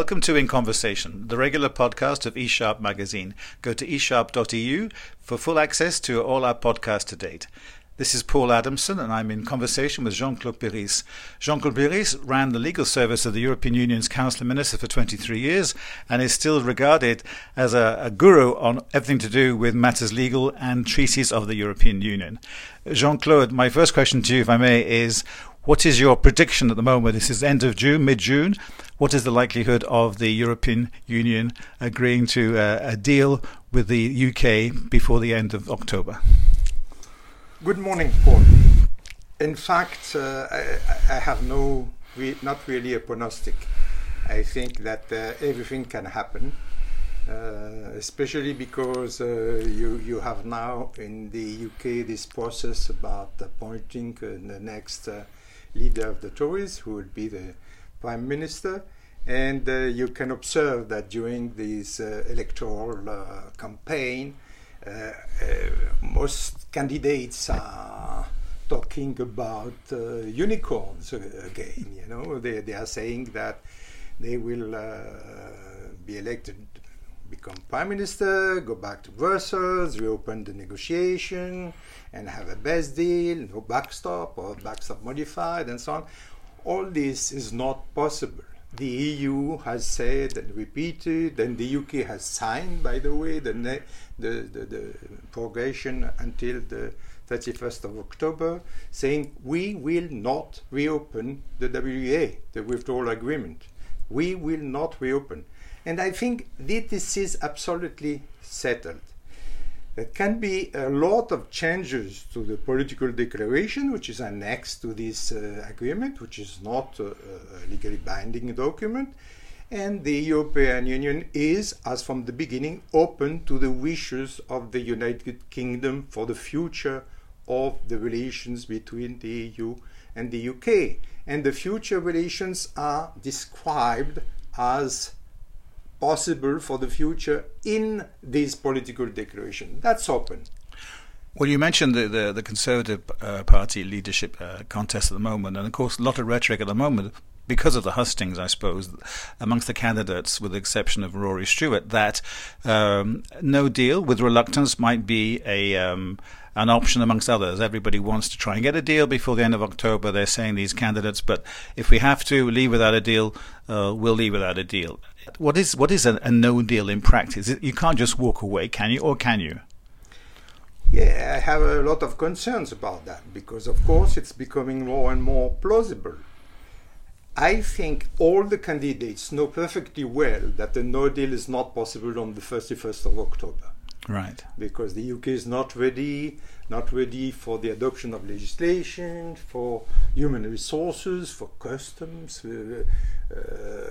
Welcome to In Conversation, the regular podcast of eSharp magazine. Go to esharp.eu for full access to all our podcasts to date. This is Paul Adamson, and I'm in conversation with Jean Claude Piris. Jean Claude Piris ran the legal service of the European Union's Council of Ministers for 23 years and is still regarded as a, a guru on everything to do with matters legal and treaties of the European Union. Jean Claude, my first question to you, if I may, is what is your prediction at the moment? This is end of June, mid June. What is the likelihood of the European Union agreeing to a, a deal with the UK before the end of October? Good morning, Paul. In fact, uh, I, I, have no, re- not really a prognostic. I think that uh, everything can happen, uh, especially because uh, you you have now in the UK this process about appointing uh, the next uh, leader of the Tories, who will be the prime minister, and you can observe that during this electoral campaign. Uh, uh, most candidates are talking about uh, unicorns again. You know, they, they are saying that they will be elected become prime minister, go back to Brussels, reopen the negotiation, and have a best deal, no backstop or backstop modified, and so on. All this is not possible the EU has said and repeated, and the UK has signed, by the way, the, the, the, the progression until the 31st of October, saying we will not reopen the WEA, the withdrawal agreement. We will not reopen. And I think this is absolutely settled. There can be a lot of changes to the political declaration, which is annexed to this uh, agreement, which is not a, a, legally binding document. And the European Union is, as from the beginning, open to the wishes of the United Kingdom for the future of the relations between the EU and the UK. And the future relations are described as possible for the future in this political declaration. That's open. Well, you mentioned the the, the Conservative uh, Party leadership uh, contest at the moment, and of course, a lot of rhetoric at the moment because of the hustings, I suppose, amongst the candidates, with the exception of Rory Stewart, that um, no deal with reluctance might be a um, an option amongst others. Everybody wants to try and get a deal before the end of October. They're saying these candidates, but if we have to leave without a deal, uh, we'll leave without a deal. What is what is a, a no deal in practice? You can't just walk away, can you? Or can you? Yeah, I have a lot of concerns about that because, of course, it's becoming more and more plausible. I think all the candidates know perfectly well that a no deal is not possible on the 31st of October. Right. Because the UK is not ready, not ready for the adoption of legislation, for human resources, for customs, uh, uh,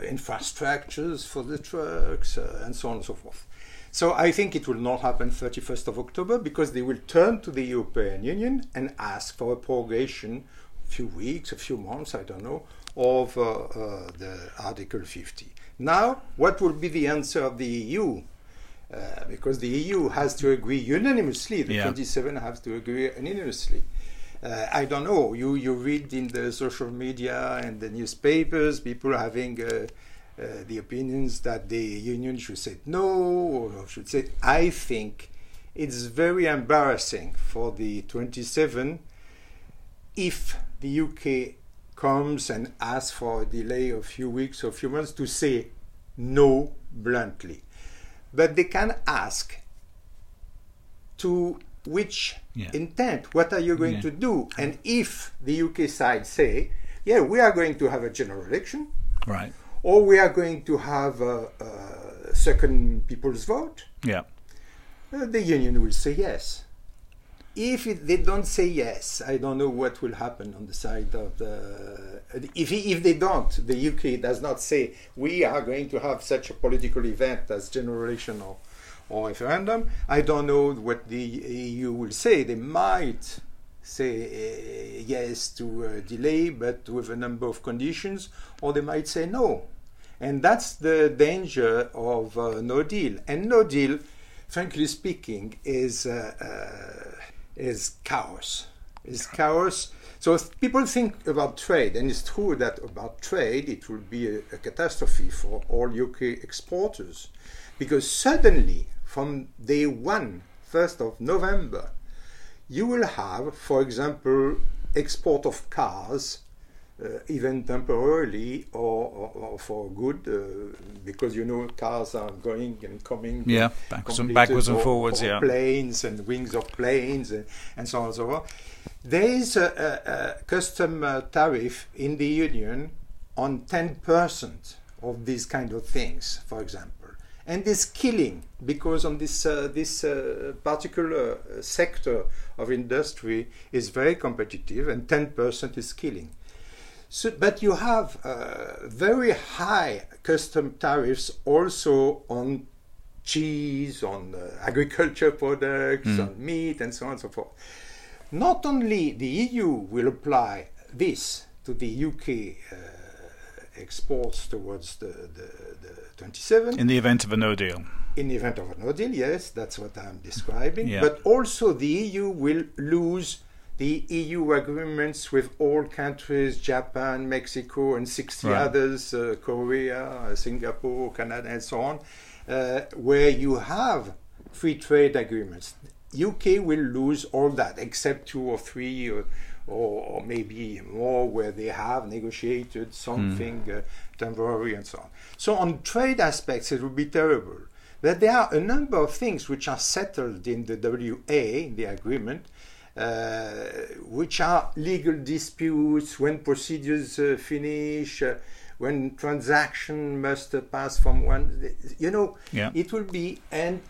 infrastructures for the trucks, uh, and so on and so forth. So I think it will not happen 31st of October because they will turn to the European Union and ask for a prorogation, a few weeks, a few months, I don't know, of uh, uh, the Article 50. Now, what will be the answer of the EU? Uh, because the EU has to agree unanimously, the yeah. 27 have to agree unanimously. Uh, I don't know. You you read in the social media and the newspapers people having uh, uh, the opinions that the union should say no or should say. I think it's very embarrassing for the 27 if the UK comes and asks for a delay of a few weeks or a few months to say no bluntly. But they can ask to which yeah. intent what are you going yeah. to do and if the uk side say yeah we are going to have a general election right or we are going to have a, a second people's vote yeah uh, the union will say yes if it, they don't say yes i don't know what will happen on the side of the if, if they don't the uk does not say we are going to have such a political event as general election or referendum. I don't know what the EU will say. They might say uh, yes to delay, but with a number of conditions, or they might say no. And that's the danger of uh, no deal. And no deal, frankly speaking, is uh, uh is chaos. Is chaos. So if people think about trade, and it's true that about trade, it will be a, a catastrophe for all UK exporters, because suddenly, from day one, 1st of November, you will have, for example, export of cars uh, even temporarily or, or, or for good, uh, because you know cars are going and coming. Yeah, backwards and, backwards and forwards. or yeah, planes and wings of planes and, and so on and so forth. There is a, a, a custom uh, tariff in the union on ten percent of these kind of things, for example, and this killing because on this uh, this uh, particular uh, sector of industry is very competitive, and ten percent is killing. So, but you have uh, very high custom tariffs also on cheese, on uh, agriculture products, Mm. on meat, and so on and so forth. Not only the EU will apply this to the UK uh, exports towards the, the, the 27, in the event of a no deal. in the event of a no deal, yes, that's what I'm describing. Yeah. But also the EU will lose the EU agreements with all countries, Japan, Mexico, and 60 Right. others, uh, Korea, uh, Singapore, Canada, and so on, uh, where you have free trade agreements. UK will lose all that, except two or three, or, or, or maybe more, where they have negotiated something uh, temporary and so on. So, on trade aspects, it will be terrible. But there are a number of things which are settled in the WA, in the agreement, uh, which are legal disputes, when procedures uh, finish, uh, when transaction must uh, pass from one, you know, Yeah. it will be and.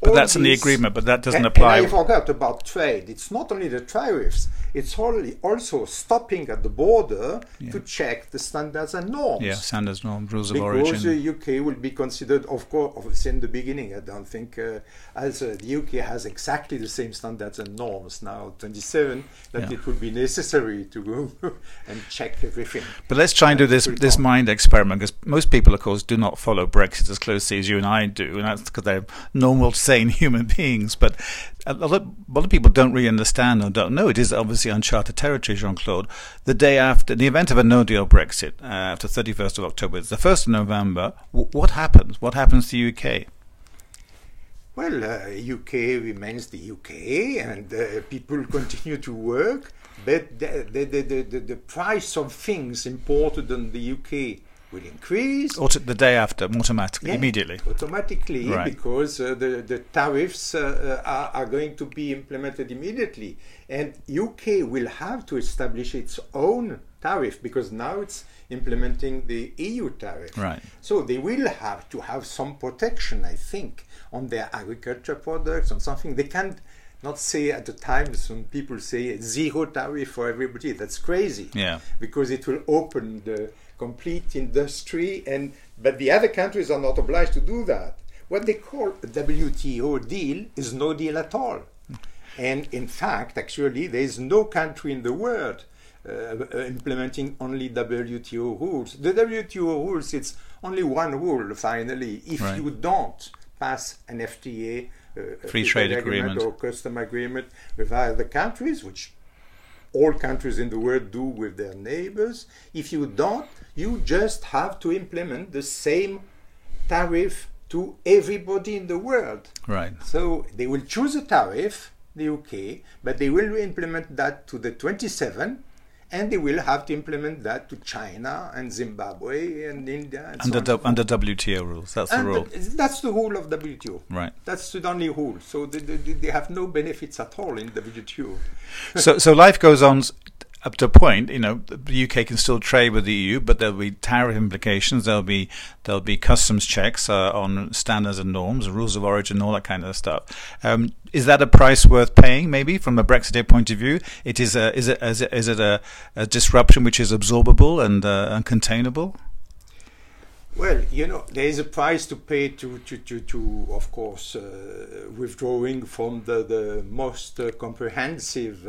But all that's in the agreement, but that doesn't and, apply. And I forgot about trade. It's not only the tariffs; it's only also stopping at the border to check the standards and norms. yeah, standards, norms, rules of origin. Because the UK will be considered, of course, in the beginning. I don't think uh, as uh, the UK has exactly the same standards and norms now, 27, that Yeah. it would be necessary to go and check everything. But let's try and do this this mind experiment because most people, of course, do not follow Brexit as closely as you and I do, and that's because they're normal, sane human beings. But a lot, of, a lot of people don't really understand or don't know. It is obviously uncharted territory, Jean Claude. The day after, in the event of a no deal Brexit, uh, after 31st of October, it's the 1st of November, w- what happens? What happens to the UK? Well, uh, UK remains the UK, and uh, people continue to work, but the, the, the, the, the price of things imported in the UK will increase. Or the day after, automatically, Yeah, immediately? Automatically, Right. because uh, the, the tariffs uh, uh, are, are going to be implemented immediately. And UK will have to establish its own tariff because now it's implementing the EU tariff. Right. So they will have to have some protection, I think, on their agriculture products, on something. They can't not say at the times when people say zero tariff for everybody. That's crazy Yeah. because it will open the complete industry and but the other countries are not obliged to do that what they call a WTO deal is no deal at all and in fact actually there is no country in the world uh, implementing only WTO rules the WTO rules it's only one rule finally if Right. you don't pass an FTA Uh, Free trade agreement agreement. or custom agreement with other countries which all countries in the world do with their neighbors. If you don't, you just have to implement the same tariff to everybody in the world. Right. So they will choose a tariff, the UK, but they will implement that to the 27, and they will have to implement that to China and Zimbabwe and India and so Under, du- under WTO rules, that's the rule. th- that's the rule of WTO. Right. That's the only rule. So they, they, they have no benefits at all in the WTO. so so life goes on up to a point. You know, the UK can still trade with the EU, but there'll be tariff implications. There'll be there'll be customs checks uh, on standards and norms, rules of origin, all that kind of stuff. Um, is that a price worth paying? Maybe from a Brexiteer point of view, it is. A, is it is it, is it a, a disruption which is absorbable and uh, uncontainable? Well, you know, there is a price to pay to, to, to, to of course, uh, withdrawing from the, the most uh, comprehensive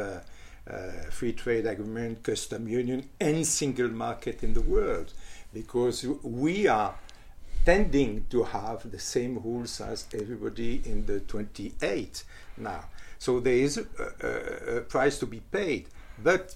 uh, free trade agreement, custom union, and single market in the world, because we are tending to have the same rules as everybody in the 28 now. So there is a, a, a price to be paid. But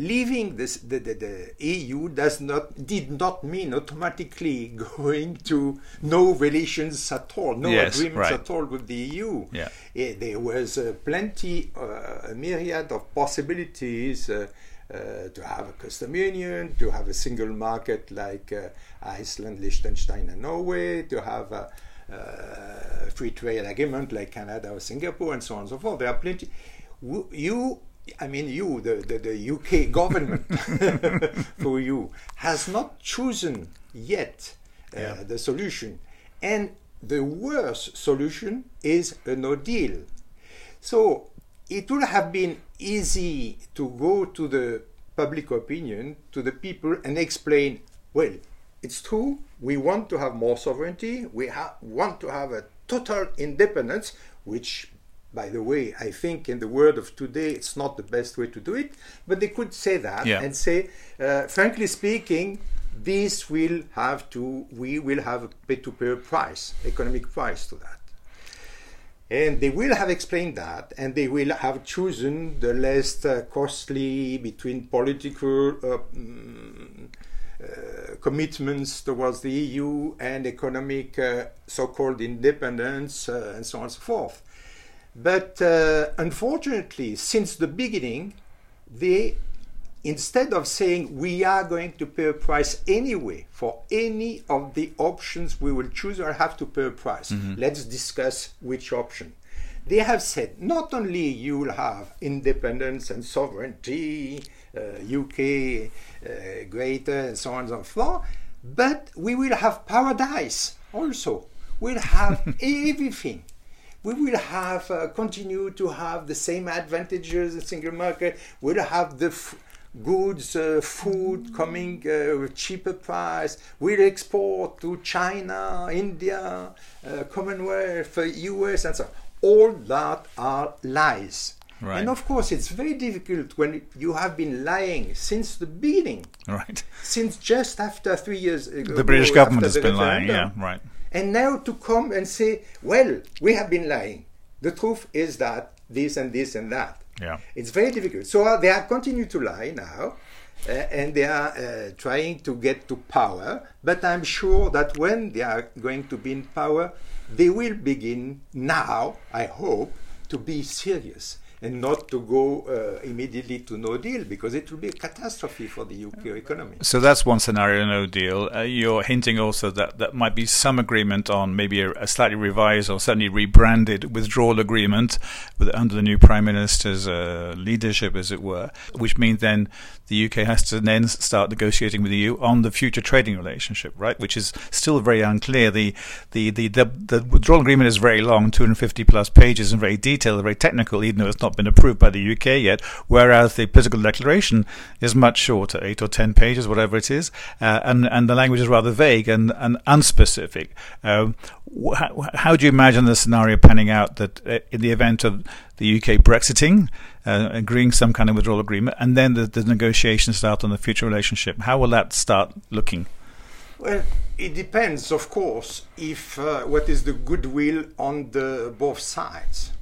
leaving this, the, the, the, EU does not did not mean automatically going to no relations at all, no Yes, agreements right. at all with the EU. Yeah. Eh, there was uh, plenty, uh, a myriad of possibilities uh, uh, to have a custom union, to have a single market like uh, Iceland, Liechtenstein, and Norway, to have a uh, free trade agreement like Canada or Singapore, and so on and so forth. There are plenty. W- You, I mean, you, the, the, the UK government, for you, has not chosen yet uh, Yeah. the solution. And the worst solution is a no deal. So it would have been easy to go to the public opinion, to the people, and explain well, it's true, we want to have more sovereignty, we ha- want to have a total independence, which, by the way, I think in the world of today, it's not the best way to do it, but they could say that Yeah. and say, uh, frankly speaking, this will have to, we will have a pay price, economic price to that. And they will have explained that, and they will have chosen the less uh, costly between political uh, mm, uh, commitments towards the EU and economic uh, so-called independence, uh, and so on and so forth. But uh, unfortunately, since the beginning, they instead of saying we are going to pay a price anyway for any of the options we will choose or have to pay a price, let's discuss which option. They have said not only you will have independence and sovereignty, uh, UK uh, greater, and so on and so forth, but we will have paradise also. We'll have everything we will have uh, continue to have the same advantages in single market. We'll have the f- goods, uh, food coming uh, with cheaper price. We'll export to China, India, uh, Commonwealth, uh, US, and so on. All that are lies. Right. And of course, it's very difficult when you have been lying since the beginning, Right. since just after three years ago. The British government has been lying. Yeah, right. And now to come and say, well, we have been lying. The truth is that this and this and that. Yeah. It's very difficult. So uh, they are continue to lie now, uh, and they are uh, trying to get to power. But I'm sure that when they are going to be in power, they will begin now, I hope, to be serious and not to go uh, immediately to no deal because it will be a catastrophe for the UK economy. So that's one scenario, no deal. Uh, you're hinting also that that might be some agreement on maybe a, a slightly revised or certainly rebranded withdrawal agreement with, under the new Prime Minister's uh, leadership, as it were, which means then the UK has to then start negotiating with the EU on the future trading relationship, right? Which is still very unclear. The the the, the, the withdrawal agreement is very long, 250 plus pages, and very detailed, very technical, even though it's not been approved by the UK yet. Whereas the political declaration is much shorter, eight or ten pages, whatever it is, uh, and and the language is rather vague and and unspecific. Um, wh- how, how do you imagine the scenario panning out that uh, in the event of the UK Brexiting, uh, agreeing some kind of withdrawal agreement, and then the, the negotiations start on the future relationship? How will that start looking? Well, it depends, of course, if uh, what is the goodwill on the both sides,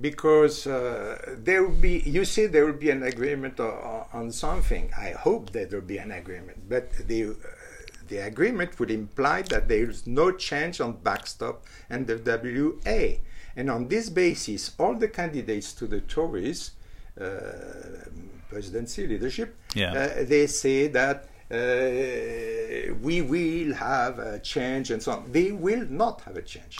because uh, there will be. You see there will be an agreement o- on something. I hope that there will be an agreement, but the uh, the agreement would imply that there is no change on backstop and the WA, and on this basis, all the candidates to the Tories. Uh, presidency leadership, Yeah. uh, they say that uh, we will have a change and so on. They will not have a change.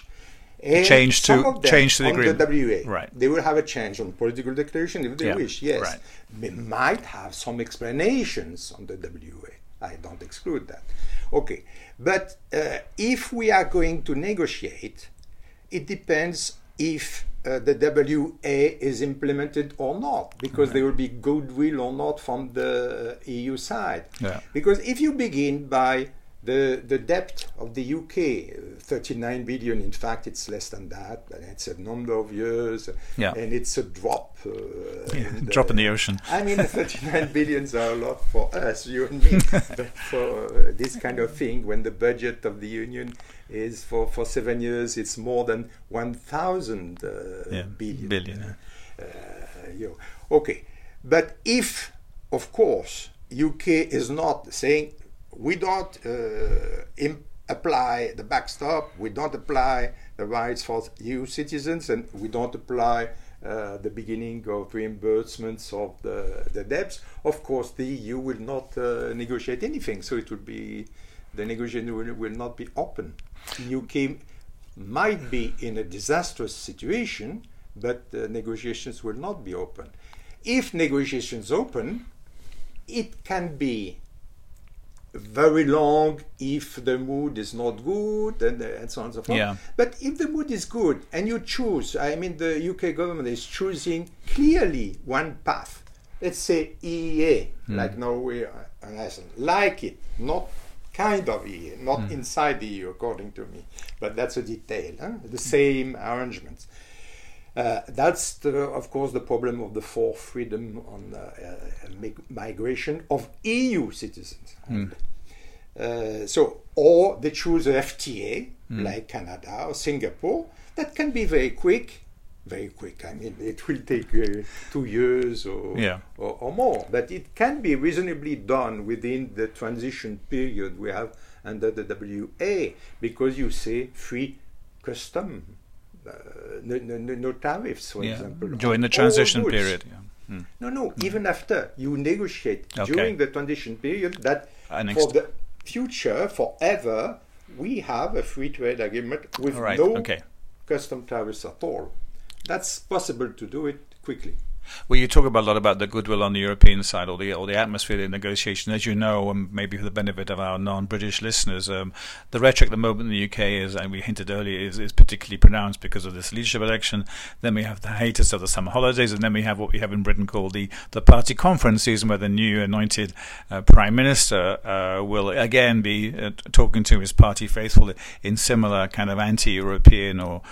And Change to- some of them change to the agreement. WA. Right. They will have a change on political declaration if they Yeah, wish. Yes, right. they might have some explanations on the WA. I don't exclude that. Okay, but uh, if we are going to negotiate, it depends if uh, the WA is implemented or not, because there will be goodwill or not from the EU side. Yeah. Because if you begin by the the debt of the UK, 39 billion. In fact, it's less than that, but it's a number of years, Yeah. and it's a drop. Uh, Yeah, in drop in the ocean. I mean, 39 billions are a lot for us, you and me, but for uh, this kind of thing, when the budget of the union is for, for seven years, it's more than 1,000 uh, Yeah, billion. billion, Uh, okay, but if, of course, UK is not saying we don't uh, apply the backstop, we don't apply the rights for EU citizens, and we don't apply uh, the beginning of reimbursements of the, the debts, of course the EU will not uh, negotiate anything. So it will be the negotiation will, will not be open. The UK might be in a disastrous situation, but uh, negotiations will not be open. If negotiations open, it can be very long if the mood is not good and, uh, and so on and so forth. Yeah. But if the mood is good and you choose, I mean, the UK government is choosing clearly one path. Let's say EEA, hmm. like Norway uh, and Iceland, like it, not kind of EEA, not hmm. inside the EU, according to me, but that's a detail. Huh? The same arrangements. Uh, that's, the, of course, the problem of the fourth freedom on uh, uh, migration of EU citizens. Uh, so, or they choose a FTA like Canada or Singapore that can be very quick, very quick. I mean, it will take uh, two years or, Yeah. or or more, but it can be reasonably done within the transition period we have under the WA because you say free custom. No, no, no, tariffs, for Yeah. example. During the transition period. Yeah. Mm. No, no, even after you negotiate Okay. during the transition period that for the future, forever, we have a free trade agreement with right. no Okay. custom tariffs at all. That's possible to do it quickly. Well, you talk about a lot about the goodwill on the European side, or the or the atmosphere the negotiation. As you know, and maybe for the benefit of our non-British listeners, um, the rhetoric at the moment in the UK is, and we hinted earlier, is, is particularly pronounced because of this leadership election. Then we have the hiatus of the summer holidays, and then we have what we have in Britain called the the party conference season, where the new anointed uh, prime minister uh, will again be uh, talking to his party faithful in similar kind of anti-European or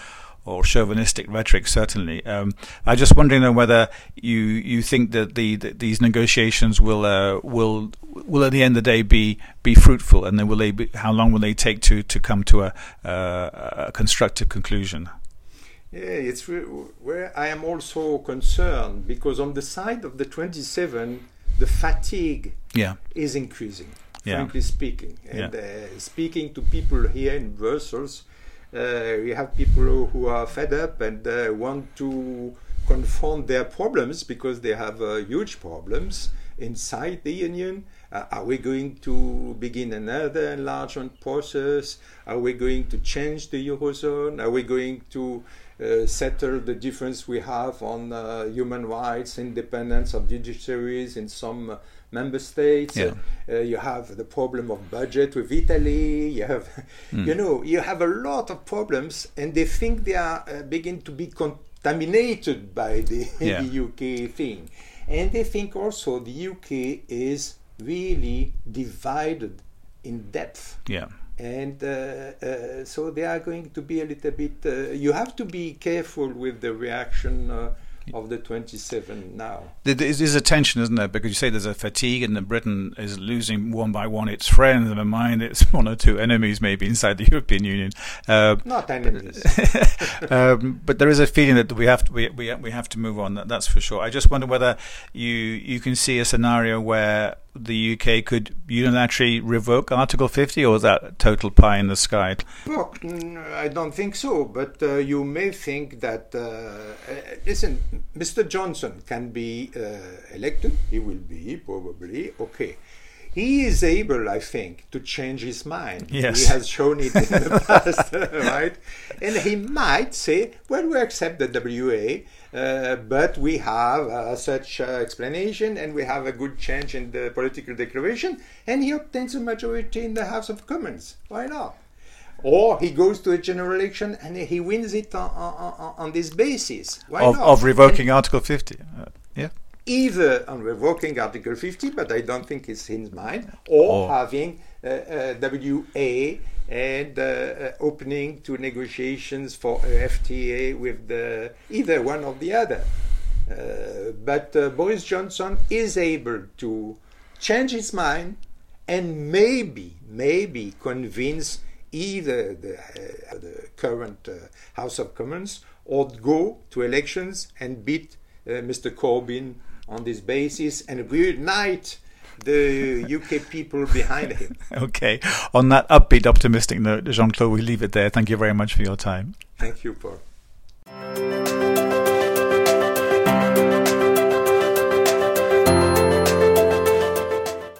or chauvinistic rhetoric, certainly. Um, I'm just wondering though whether you you think that the that these negotiations will uh, will will at the end of the day be be fruitful, and then will they be, how long will they take to to come to a, uh, a constructive conclusion? Yeah, it's re- where I am also concerned because on the side of the 27, the fatigue Yeah, is increasing, Yeah. frankly speaking. And uh, speaking to people here in Brussels, uh, we have people who are fed up and uh, want to confront their problems because they have uh, huge problems inside the union. Uh, are we going to begin another enlargement process? Are we going to change the eurozone? Are we going to uh, settle the difference we have on uh, human rights, independence of judiciaries in some uh, member states? Yeah. Uh, you have the problem of budget with Italy. You have, you know, you have a lot of problems, and they think they are uh, begin to be contaminated by the, Yeah. the UK thing, and they think also the UK is really divided in depth yeah. and uh, uh, so they are going to be a little bit. Uh, you have to be careful with the reaction uh, of the 27 now. There there is a tension, isn't there? Because you say there's a fatigue, and that Britain is losing one by one its friends, never mind its one or two enemies, maybe inside the European Union. Uh, Not enemies. um, but there is a feeling that we have to we, we, we have to move on. That, that's for sure. I just wonder whether you you can see a scenario where the UK could unilaterally revoke Article 50, or is that total pie in the sky? Well, I don't think so, but uh, you may think that. Uh, uh, listen, Mr. Johnson can be uh, elected. He will be probably okay. He is able, I think, to change his mind. Yes. He has shown it in the past, right? And he might say, well, we accept the WA, uh, but we have uh, such uh, explanation and we have a good change in the political declaration, and he obtains a majority in the House of Commons. Why not? Or he goes to a general election and he wins it on, on, on, this basis. Why Of, not? of revoking Article 50. Uh, yeah. Either on revoking Article 50, but I don't think it's his mind, or Or- having uh, uh, WA and uh, uh, opening to negotiations for a FTA with the, either one or the other. Uh, but uh, Boris Johnson is able to change his mind and maybe, maybe convince either the, uh, the current uh, House of Commons or go to elections and beat uh, Mr. Corbyn on this basis and reunite the UK people behind him. Okay. On that upbeat, optimistic note, Jean Claude, we leave it there. Thank you very much for your time. Thank you, Paul.